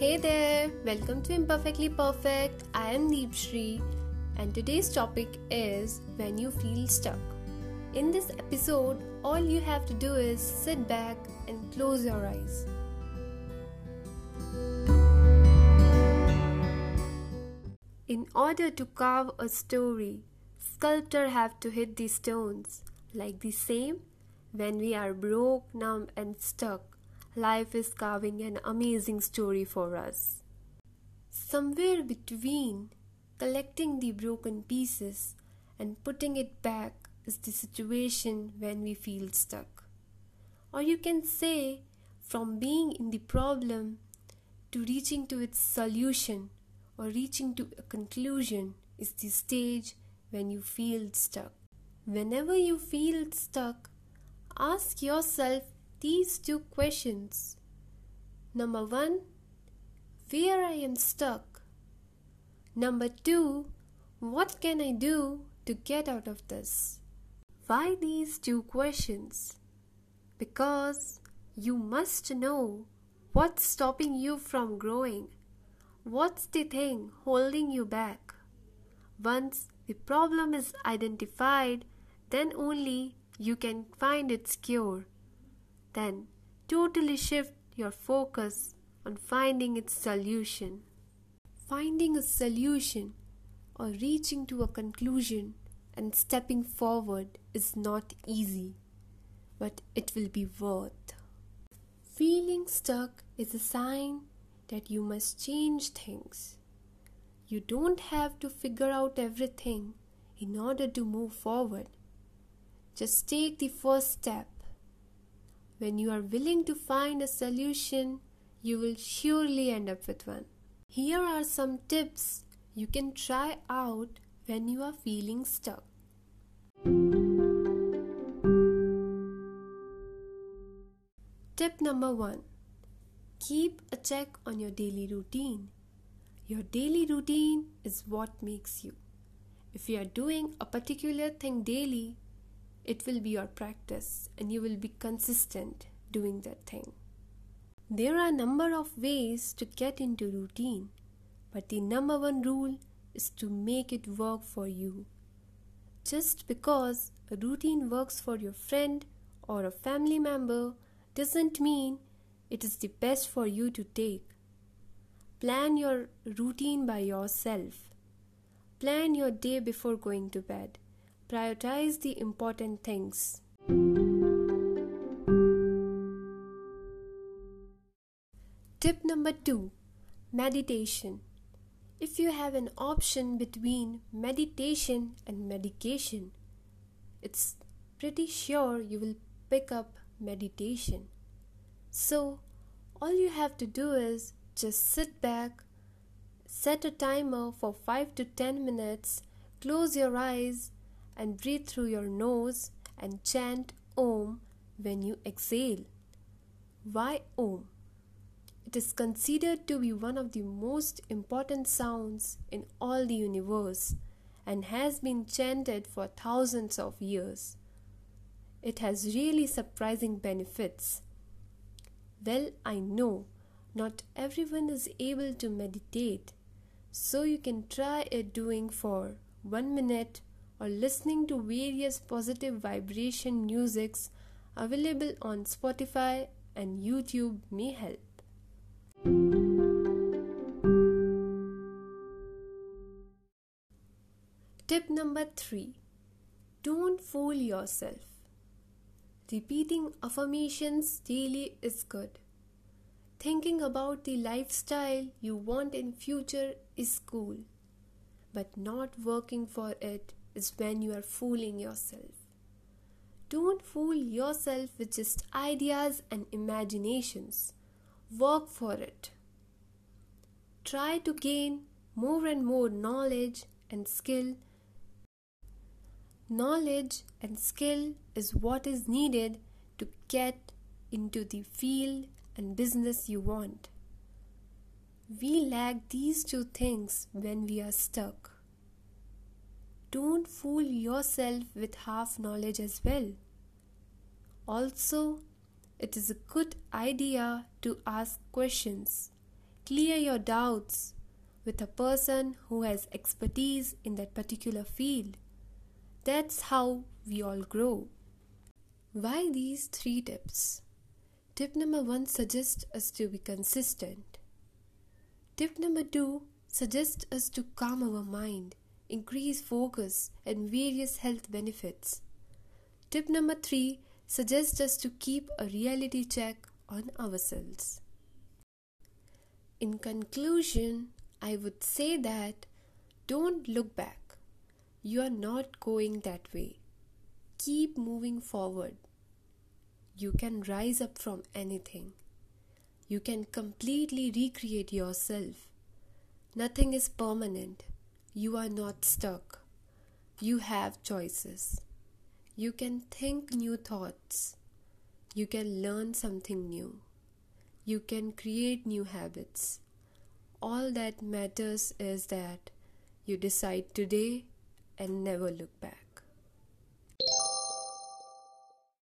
Hey there, welcome to Imperfectly Perfect. I am Deep Shri, and today's topic is when you feel stuck. In this episode, all you have to do is sit back and close your eyes. In order to carve a story, sculptor have to hit the stones like the same when we are broke, numb and stuck life is carving an amazing story for us. Somewhere between collecting the broken pieces and putting it back is the situation when we feel stuck. Or you can say, from being in the problem to reaching to its solution or reaching to a conclusion is the stage when you feel stuck. Whenever you feel stuck, ask yourself these two questions. Number one, where I am stuck. Number two, what can I do to get out of this? Why these two questions? Because you must know what's stopping you from growing. What's the thing holding you back? Once the problem is identified, then only you can find its cure. Then totally shift your focus on finding its solution. Finding a solution or reaching to a conclusion and stepping forward is not easy, but it will be worth. Feeling stuck is a sign that you must change things. You don't have to figure out everything in order to move forward. Just take the first step when you are willing to find a solution, you will surely end up with one. Here are some tips you can try out when you are feeling stuck. Tip number one Keep a check on your daily routine. Your daily routine is what makes you. If you are doing a particular thing daily, it will be your practice and you will be consistent doing that thing. There are a number of ways to get into routine, but the number one rule is to make it work for you. Just because a routine works for your friend or a family member doesn't mean it is the best for you to take. Plan your routine by yourself. Plan your day before going to bed. Prioritize the important things. Tip number two meditation. If you have an option between meditation and medication, it's pretty sure you will pick up meditation. So, all you have to do is just sit back, set a timer for 5 to 10 minutes, close your eyes, and breathe through your nose and chant Om when you exhale. Why Om? It is considered to be one of the most important sounds in all the universe and has been chanted for thousands of years. It has really surprising benefits. Well, I know not everyone is able to meditate, so you can try it doing for one minute or listening to various positive vibration musics available on Spotify and YouTube may help. Tip number three Don't fool yourself. Repeating affirmations daily is good. Thinking about the lifestyle you want in future is cool, but not working for it is when you are fooling yourself. Don't fool yourself with just ideas and imaginations. Work for it. Try to gain more and more knowledge and skill. Knowledge and skill is what is needed to get into the field and business you want. We lack these two things when we are stuck. Don't fool yourself with half knowledge as well. Also, it is a good idea to ask questions, clear your doubts with a person who has expertise in that particular field. That's how we all grow. Why these three tips? Tip number one suggests us to be consistent. Tip number two suggests us to calm our mind, increase focus, and various health benefits. Tip number three suggests us to keep a reality check on ourselves. In conclusion, I would say that don't look back. You are not going that way. Keep moving forward. You can rise up from anything. You can completely recreate yourself. Nothing is permanent. You are not stuck. You have choices. You can think new thoughts. You can learn something new. You can create new habits. All that matters is that you decide today and never look back.